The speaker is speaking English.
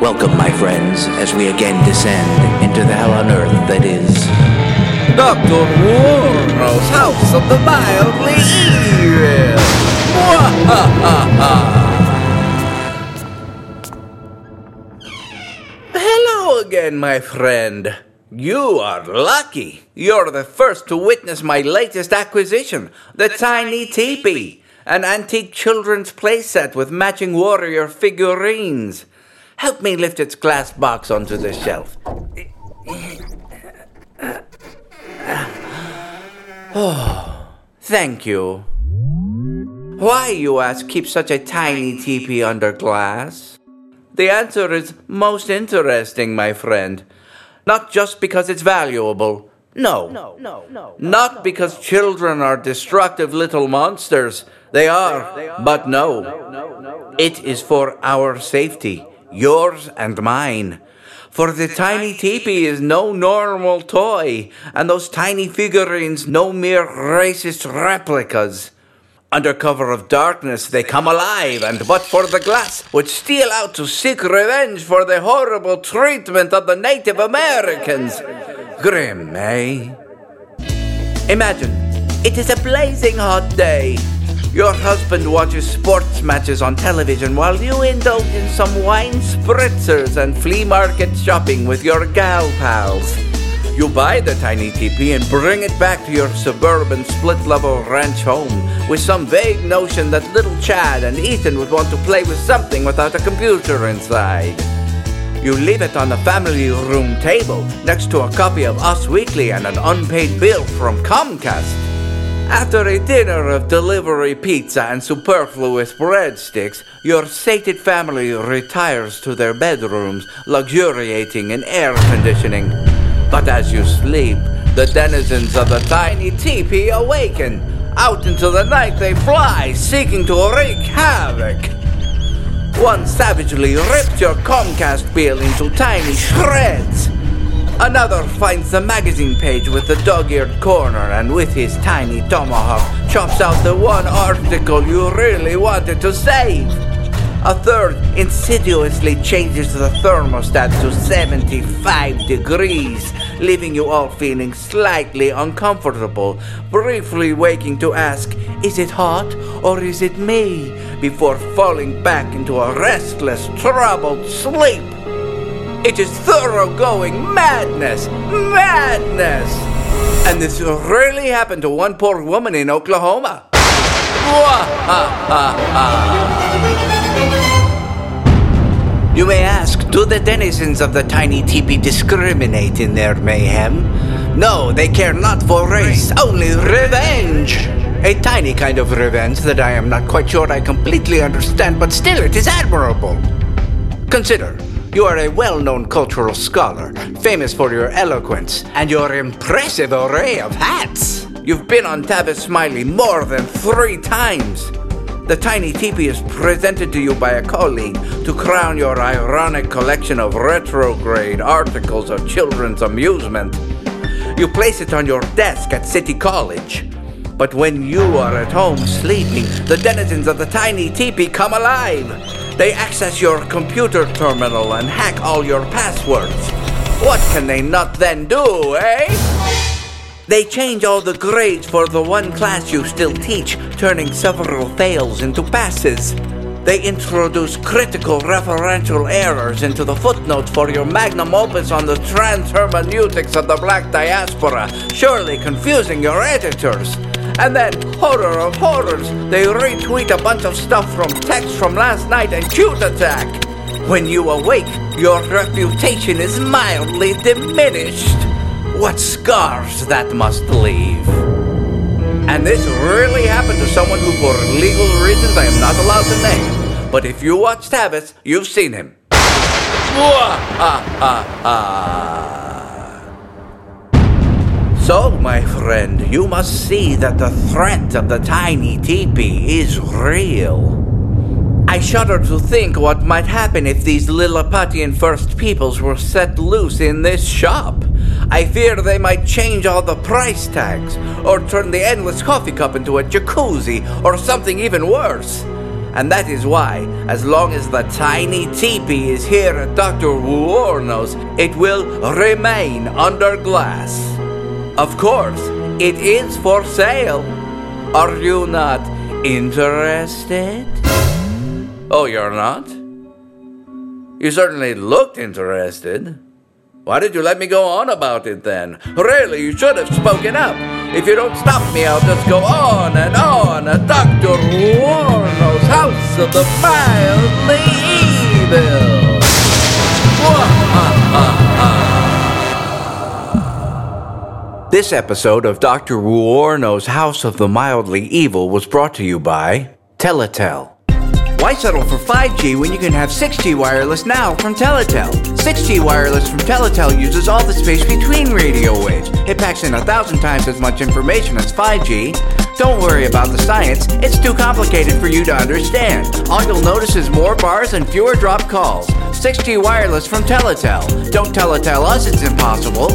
Welcome, my friends, as we again descend into the hell on earth that is. Dr. Warrow's House of the Mildly Evil. Hello again, my friend. You are lucky. You're the first to witness my latest acquisition, the Tiny Teepee, an antique children's playset with matching warrior figurines. Help me lift its glass box onto the shelf. Oh, thank you. Why, you ask, keep such a tiny teepee under glass? The answer is most interesting, my friend. Not just because it's valuable. No. No, no, no. Not because children are destructive little monsters. They are, but no. It is for our safety, yours and mine. For the tiny teepee is no normal toy, and those tiny figurines no mere racist replicas. Under cover of darkness, they come alive, and but for the glass, would steal out to seek revenge for the horrible treatment of the Native Americans. Grim, eh? Imagine, it is a blazing hot day. Your husband watches sports matches on television while you indulge in some wine spritzers and flea market shopping with your gal pals. You buy the tiny teepee and bring it back to your suburban split level ranch home with some vague notion that little Chad and Ethan would want to play with something without a computer inside. You leave it on the family room table next to a copy of Us Weekly and an unpaid bill from Comcast. After a dinner of delivery pizza and superfluous breadsticks, your sated family retires to their bedrooms, luxuriating in air conditioning. But as you sleep, the denizens of the tiny teepee awaken. Out into the night they fly, seeking to wreak havoc. One savagely rips your Comcast bill into tiny shreds. Another finds the magazine page with the dog-eared corner and with his tiny tomahawk chops out the one article you really wanted to save. A third insidiously changes the thermostat to 75 degrees, leaving you all feeling slightly uncomfortable, briefly waking to ask, is it hot or is it me? Before falling back into a restless, troubled sleep. It is thoroughgoing madness! Madness! And this really happened to one poor woman in Oklahoma. You may ask, do the denizens of the tiny teepee discriminate in their mayhem? No, they care not for race, only revenge! A tiny kind of revenge that I am not quite sure I completely understand, but still it is admirable. Consider, you are a well known cultural scholar, famous for your eloquence and your impressive array of hats. You've been on Tavis Smiley more than three times. The tiny teepee is presented to you by a colleague to crown your ironic collection of retrograde articles of children's amusement. You place it on your desk at City College. But when you are at home sleeping, the denizens of the tiny teepee come alive. They access your computer terminal and hack all your passwords. What can they not then do, eh? They change all the grades for the one class you still teach, turning several fails into passes. They introduce critical referential errors into the footnotes for your magnum opus on the transhermeneutics of the black diaspora, surely confusing your editors. And then, horror of horrors, they retweet a bunch of stuff from text from last night and cute attack. When you awake, your reputation is mildly diminished. What scars that must leave. And this really happened to someone who, for legal reasons, I am not allowed to name. But if you watch Tavis, you've seen him. So, my friend, you must see that the threat of the tiny teepee is real. I shudder to think what might happen if these Lilliputian First Peoples were set loose in this shop. I fear they might change all the price tags, or turn the endless coffee cup into a jacuzzi, or something even worse. And that is why, as long as the tiny teepee is here at Dr. Wuorno's, it will remain under glass. Of course, it is for sale. Are you not interested? Oh, you're not? You certainly looked interested. Why did you let me go on about it then? Really, you should have spoken up. If you don't stop me, I'll just go on and on Dr. House of the Mildly Evil. This episode of Dr. Wuorno's House of the Mildly Evil was brought to you by Teletel. Why settle for 5G when you can have 6G wireless now from Teletel? 6G wireless from Teletel uses all the space between radio waves. It packs in a thousand times as much information as 5G. Don't worry about the science, it's too complicated for you to understand. All you'll notice is more bars and fewer drop calls. 6G wireless from Teletel. Don't Teletel us it's impossible.